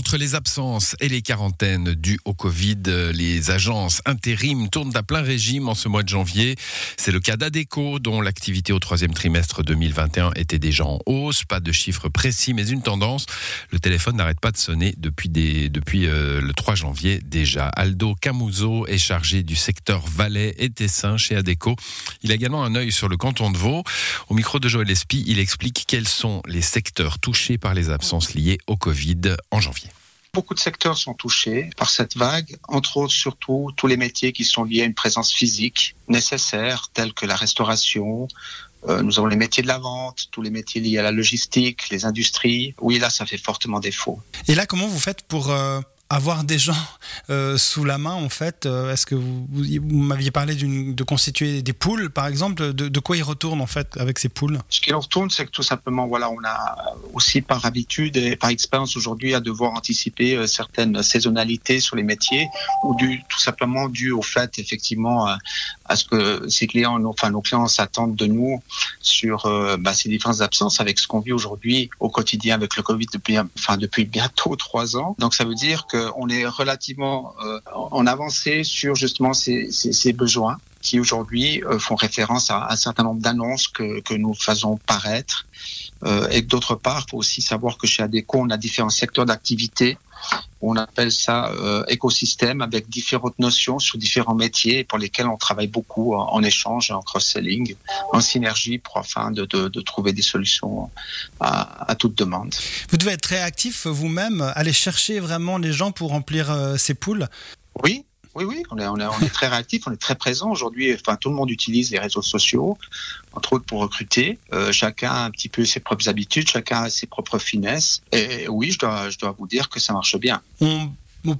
Entre les absences et les quarantaines dues au Covid, les agences intérim tournent à plein régime en ce mois de janvier. C'est le cas d'Adeco, dont l'activité au troisième trimestre 2021 était déjà en hausse. Pas de chiffres précis, mais une tendance. Le téléphone n'arrête pas de sonner depuis, euh, le 3 janvier déjà. Aldo Camuso est chargé du secteur Valais et Tessin chez Adeco. Il a également un œil sur le canton de Vaud. Au micro de Joël Espy, il explique quels sont les secteurs touchés par les absences liées au Covid en janvier. Beaucoup de secteurs sont touchés par cette vague, entre autres surtout tous les métiers qui sont liés à une présence physique nécessaire, tels que la restauration. Euh, nous avons les métiers de la vente, tous les métiers liés à la logistique, les industries. Oui, là, ça fait fortement défaut. Et là, comment vous faites pour euh, avoir des gens euh, sous la main, en fait euh, Est-ce que vous, m'aviez parlé de constituer des poules, par exemple? De, quoi ils retournent, en fait, avec ces poules? Ce qui en retourne, c'est que tout simplement, voilà, on a aussi par habitude et par expérience aujourd'hui à devoir anticiper euh, certaines saisonnalités sur les métiers ou tout simplement dû au fait, effectivement, à, ce que ces clients, nos- enfin nos clients s'attendent de nous sur bah, ces différentes absences avec ce qu'on vit aujourd'hui au quotidien avec le Covid depuis, enfin depuis bientôt trois ans. Donc ça veut dire qu'on est relativement euh, en avancé sur justement ces, besoins qui aujourd'hui euh, font référence à un certain nombre d'annonces que, nous faisons paraître. Euh, et d'autre part, il faut aussi savoir que chez ADECO, on a différents secteurs d'activité. On appelle ça euh, écosystème avec différentes notions sur différents métiers pour lesquels on travaille beaucoup en, en échange, en cross-selling, en synergie pour afin de, de, de trouver des solutions à, à toute demande. Vous devez être très actif vous-même, aller chercher vraiment les gens pour remplir euh, ces poules. Oui, oui, oui, on est, on est, on est très réactif, on est très présent aujourd'hui. Enfin, tout le monde utilise les réseaux sociaux, entre autres pour recruter. Euh, chacun a un petit peu ses propres habitudes, chacun a ses propres finesses. Et oui, je dois, je dois vous dire que ça marche bien.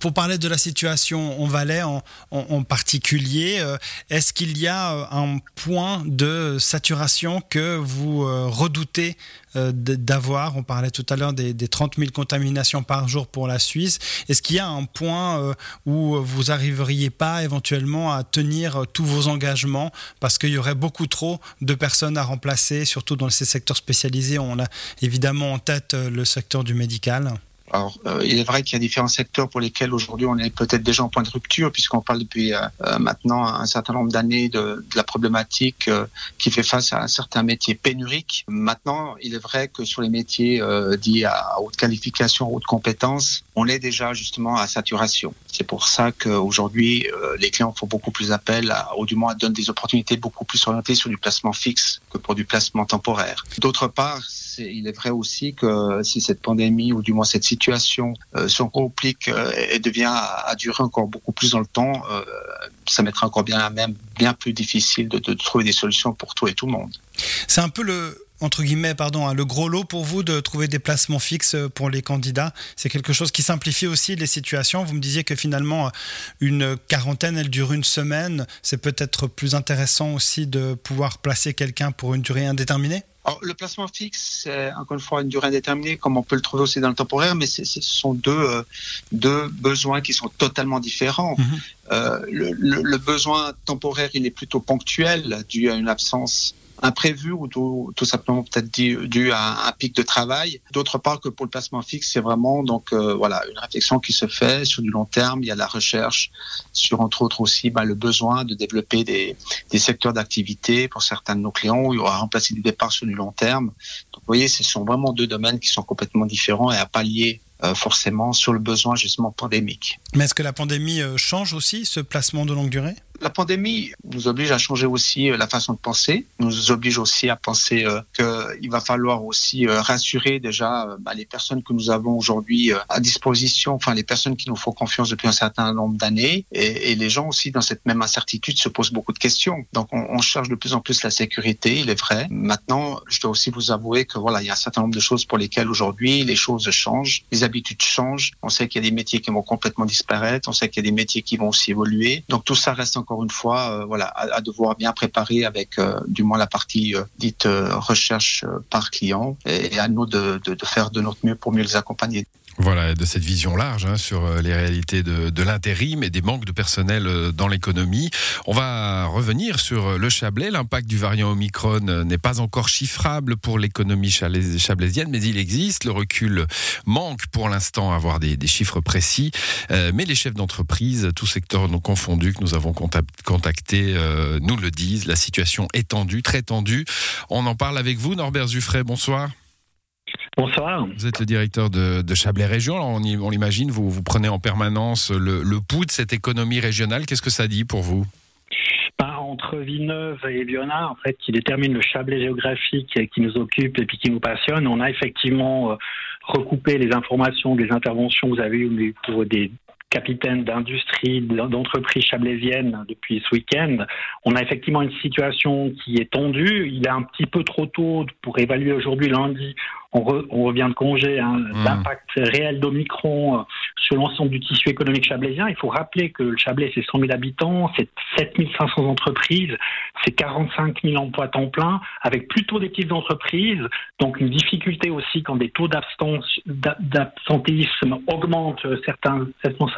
Pour parler de la situation en Valais en, particulier, euh, est-ce qu'il y a euh, un point de saturation que vous euh, redoutez d'avoir? On parlait tout à l'heure des, des 30 000 contaminations par jour pour la Suisse. Est-ce qu'il y a un point où vous n'arriveriez pas éventuellement à tenir tous vos engagements? Parce qu'il y aurait beaucoup trop de personnes à remplacer, surtout dans ces secteurs spécialisés On a évidemment en tête le secteur du médical. Alors, euh, il est vrai qu'il y a différents secteurs pour lesquels aujourd'hui on est peut-être déjà en point de rupture, puisqu'on parle depuis euh, euh, maintenant un certain nombre d'années de, de la problématique euh, qui fait face à un certain métier pénurique. Maintenant, il est vrai que sur les métiers euh, dits à haute qualification, haute compétence, on est déjà justement à saturation. C'est pour ça qu'aujourd'hui, euh, les clients font beaucoup plus appel, à, ou du moins donnent des opportunités beaucoup plus orientées sur du placement fixe que pour du placement temporaire. D'autre part, c'est- il est vrai aussi que si cette pandémie, ou du moins cette situation, euh, se complique euh, et devient à, durer encore beaucoup plus dans le temps, euh, ça mettra encore bien même bien plus difficile de, de trouver des solutions pour tout et tout le monde. C'est un peu le entre guillemets, pardon, hein, le gros lot pour vous de trouver des placements fixes pour les candidats. C'est quelque chose qui simplifie aussi les situations. Vous me disiez que finalement, une quarantaine, elle dure une semaine. C'est peut-être plus intéressant aussi de pouvoir placer quelqu'un pour une durée indéterminée? Alors, le placement fixe, c'est encore une fois une durée indéterminée, comme on peut le trouver aussi dans le temporaire, mais ce sont deux, euh, deux besoins qui sont totalement différents. Mhm. Euh, le, le- le besoin temporaire, il est plutôt ponctuel, dû à une absence imprévue ou tout, simplement peut-être dû, à un pic de travail. D'autre part que pour le placement fixe, c'est vraiment donc euh, voilà une réflexion qui se fait sur du long terme. Il y a la recherche sur entre autres aussi bah, le besoin de développer des, secteurs d'activité pour certains de nos clients où il y aura remplacé des départs sur du long terme. Donc, vous voyez, ce sont vraiment deux domaines qui sont complètement différents et à pas liés euh, forcément sur le besoin justement pandémique. Mais est-ce que la pandémie euh, change aussi ce placement de longue durée? La pandémie nous oblige à changer aussi euh, la façon de penser, nous oblige aussi à penser euh, qu'il va falloir aussi euh, rassurer déjà bah, les personnes que nous avons aujourd'hui à disposition, enfin les personnes qui nous font confiance depuis un certain nombre d'années, et, les gens aussi dans cette même incertitude se posent beaucoup de questions. Donc on, on cherche de plus en plus la sécurité, il est vrai. Maintenant, je dois aussi vous avouer que voilà, il y a un certain nombre de choses pour lesquelles aujourd'hui les choses changent, les habitudes changent. On sait qu'il y a des métiers qui vont complètement disparaître, on sait qu'il y a des métiers qui vont aussi évoluer. Donc tout ça reste encore encore une fois, voilà, à, devoir bien préparer avec du moins la partie dite recherche par client et, à nous de, de, de faire de notre mieux pour mieux les accompagner. Voilà, de cette vision large hein, sur euh, les réalités de, de l'intérim et des manques de personnel euh, dans l'économie. On va revenir sur le Chablais. L'impact du variant Omicron euh, n'est pas encore chiffrable pour l'économie chablaisienne, mais il existe. Le recul manque pour l'instant à avoir des, des, chiffres précis. mais les chefs d'entreprise, tous secteurs non confondus que nous avons contactés, nous le disent. La situation est tendue, très tendue. On en parle avec vous, Norbert Zuffray. Bonsoir. Bonsoir. Vous êtes le directeur de, Chablais Région. Alors on, on l'imagine, vous, vous prenez en permanence le, pouls de cette économie régionale. Qu'est-ce que ça dit pour vous? Ben, entre Villeneuve et Viona, en fait, qui détermine le Chablais géographique qui nous occupe et puis qui nous passionne, on a effectivement euh, recoupé les informations des interventions que vous avez eues pour des capitaine d'industrie, d'entreprise chablaisienne depuis ce week-end. On a effectivement une situation qui est tendue. Il est un petit peu trop tôt pour évaluer aujourd'hui lundi on, revient de congé, hein, mmh. l'impact réel d'Omicron euh, sur l'ensemble du tissu économique chablaisien. Il faut rappeler que le Chablais, c'est 100 000 habitants, c'est 7 500 entreprises, c'est 45 000 emplois temps plein, avec plutôt des petites entreprises. Donc une difficulté aussi quand des taux d'absentéisme augmentent. Certains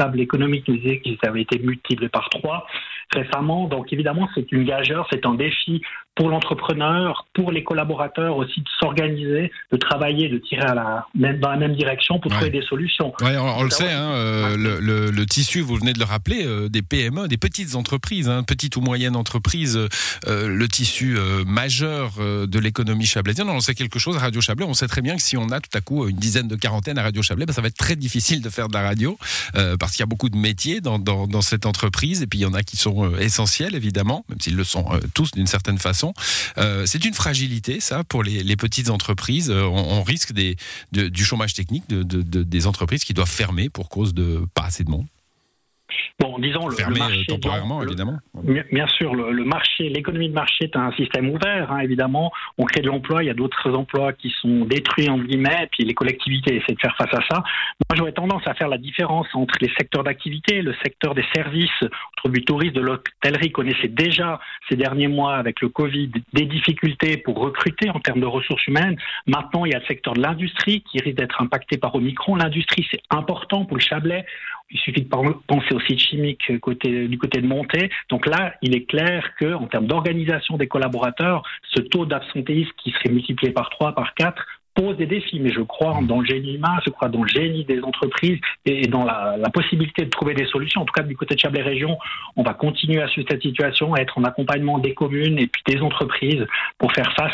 responsables économiques nous disaient qu'ils avaient été multipliés par trois récemment. Donc évidemment, c'est une gageure, c'est un défi pour l'entrepreneur, pour les collaborateurs aussi de s'organiser, de travailler, de tirer à la, même, dans la même direction pour trouver des solutions. Ouais, on, le sait, hein, euh, le, le, tissu, vous venez de le rappeler, euh, des PME, des petites entreprises, hein, petites ou moyennes entreprises, euh, le tissu majeur de l'économie chablaisienne. On sait quelque chose à Radio Chablais. On sait très bien que si on a tout à coup une dizaine de quarantaines à Radio Chablais, ben, ça va être très difficile de faire de la radio parce qu'il y a beaucoup de métiers dans, dans, dans, cette entreprise et puis il y en a qui sont essentiels évidemment, même s'ils le sont tous d'une certaine façon. Euh, c'est une fragilité, ça, pour les, petites entreprises. Euh, on, risque des, du chômage technique de, des entreprises qui doivent fermer pour cause de pas assez de monde. Bon, disons le, Fermé marché, temporairement, évidemment. Bien sûr, le, marché, l'économie de marché est un système ouvert, hein, évidemment. On crée de l'emploi, il y a d'autres emplois qui sont détruits en guillemets, puis les collectivités essaient de faire face à ça. Moi, j'aurais tendance à faire la différence entre les secteurs d'activité, le secteur des services, entre du tourisme, de l'hôtellerie connaissait déjà ces derniers mois avec le Covid des difficultés pour recruter en termes de ressources humaines. Maintenant, il y a le secteur de l'industrie qui risque d'être impacté par Omicron. L'industrie, c'est important pour le Chablais. Il suffit de penser au site chimique du côté de Montée. Donc là, il est clair que, en termes d'organisation des collaborateurs, ce taux d'absentéisme qui serait multiplié par 3, par 4, pose des défis, mais je crois dans le génie humain, je crois dans le génie des entreprises et dans la, possibilité de trouver des solutions. En tout cas, du côté de Chablais Région, on va continuer à suivre cette situation, à être en accompagnement des communes et puis des entreprises pour faire face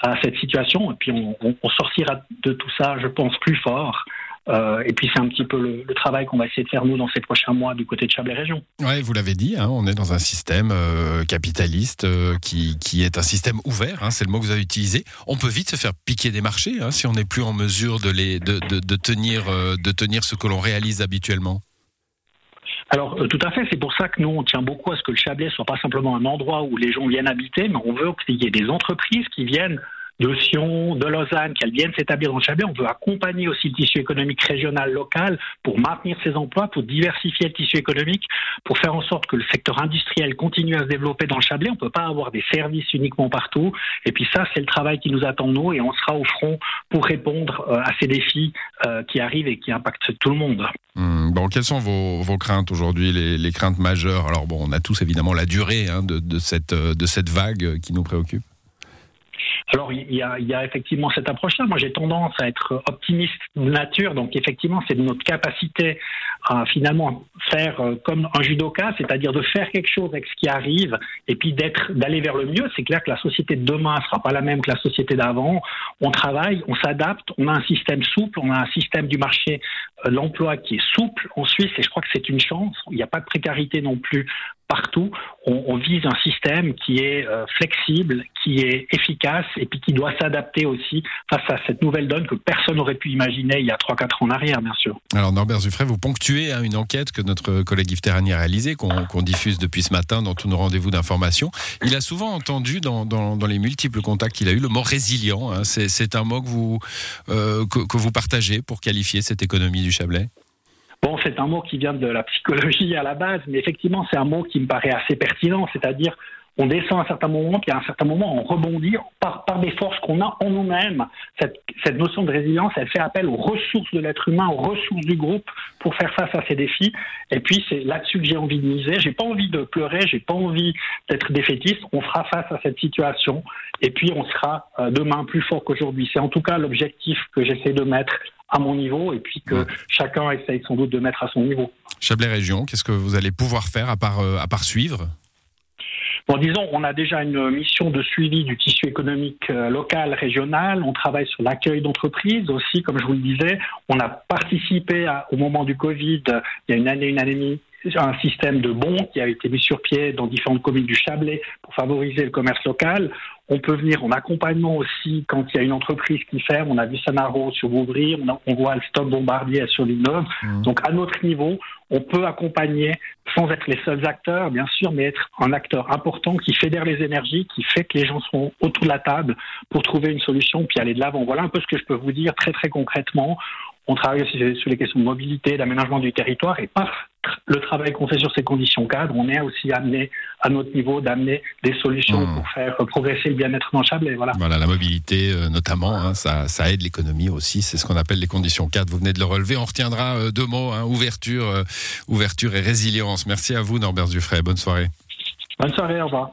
à cette situation. Et puis on sortira de tout ça, je pense, plus fort euh, et puis c'est un petit peu le, travail qu'on va essayer de faire nous dans ces prochains mois du côté de Chablais Région. Oui, vous l'avez dit, hein, on est dans un système euh, capitaliste euh, qui, qui, est un système ouvert, hein, c'est le mot que vous avez utilisé. On peut vite se faire piquer des marchés hein, si on n'est plus en mesure de, les, de, de, de tenir, de tenir ce que l'on réalise habituellement. Alors tout à fait, c'est pour ça que nous on tient beaucoup à ce que le Chablais soit pas simplement un endroit où les gens viennent habiter, mais on veut qu'il y ait des entreprises qui viennent de Sion, de Lausanne, qu'elles viennent s'établir dans le Chablais. On veut accompagner aussi le tissu économique régional local pour maintenir ces emplois, pour diversifier le tissu économique, pour faire en sorte que le secteur industriel continue à se développer dans le Chablais. On ne peut pas avoir des services uniquement partout. Et puis ça, c'est le travail qui nous attend nous et on sera au front pour répondre euh, à ces défis euh, qui arrivent et qui impactent tout le monde. Hmm, bon, quelles sont vos, craintes aujourd'hui, les, craintes majeures? Alors bon, on a tous évidemment la durée hein, cette, de cette vague qui nous préoccupe. Alors, il y a, effectivement cette approche-là. Moi, j'ai tendance à être optimiste de nature. Donc, effectivement, c'est de notre capacité à finalement faire euh, comme un judoka, c'est-à-dire de faire quelque chose avec ce qui arrive et puis d'être, d'aller vers le mieux. C'est clair que la société de demain ne sera pas la même que la société d'avant. On travaille, on s'adapte, on a un système souple, on a un système du marché euh, l'emploi qui est souple en Suisse et je crois que c'est une chance. Il n'y a pas de précarité non plus partout. On, vise un système qui est euh, flexible, qui est efficace et puis qui doit s'adapter aussi face à cette nouvelle donne que personne n'aurait pu imaginer il y a 3-4 ans en arrière, bien sûr. Alors Norbert Zuffray, vous ponctuez hein, une enquête que notre collègue Yves Terrani a réalisée, qu'on diffuse depuis ce matin dans tous nos rendez-vous d'information. Il a souvent entendu dans, les multiples contacts qu'il a eu le mot résilient. Hein. C'est un mot que vous, euh, que, que vous partagez pour qualifier cette économie du Chablais? Bon, c'est un mot qui vient de la psychologie à la base, mais effectivement, c'est un mot qui me paraît assez pertinent, c'est-à-dire on descend à un certain moment, puis à un certain moment, on rebondit par, par des forces qu'on a en nous-mêmes. Cette, cette, notion de résilience, elle fait appel aux ressources de l'être humain, aux ressources du groupe pour faire face à ces défis. Et puis, c'est là-dessus que j'ai envie de miser. J'ai pas envie de pleurer, j'ai pas envie d'être défaitiste. On fera face à cette situation, et puis on sera euh, demain plus fort qu'aujourd'hui. C'est en tout cas l'objectif que j'essaie de mettre à mon niveau et puis que chacun essaye sans doute de mettre à son niveau. Chablais Région, qu'est-ce que vous allez pouvoir faire à part, euh, à part suivre? Bon, disons, on a déjà une mission de suivi du tissu économique euh, local, régional. On travaille sur l'accueil d'entreprises aussi, comme je vous le disais. On a participé au moment du Covid, il y a une année, une année et demie, un système de bons qui a été mis sur pied dans différentes communes du Chablais pour favoriser le commerce local. On peut venir en accompagnement aussi quand il y a une entreprise qui ferme. On a vu Sanaro sur Ouvrir, on, on, voit stock bombardier sur l'Innove. Mmh. Donc à notre niveau, on peut accompagner sans être les seuls acteurs, bien sûr, mais être un acteur important qui fédère les énergies, qui fait que les gens sont autour de la table pour trouver une solution puis aller de l'avant. Voilà un peu ce que je peux vous dire très très concrètement. On travaille aussi sur les questions de mobilité, d'aménagement du territoire et par le travail qu'on fait sur ces conditions cadres, on est aussi amené à notre niveau d'amener des solutions mmh. pour faire progresser le bien-être dans le. Voilà. voilà, la mobilité euh, notamment, hein, ça, ça, aide l'économie aussi. C'est ce qu'on appelle les conditions cadres. Vous venez de le relever. On retiendra euh, deux mots hein, ouverture, euh, ouverture et résilience. Merci à vous, Norbert Dufray. Bonne soirée. Bonne soirée. Au revoir.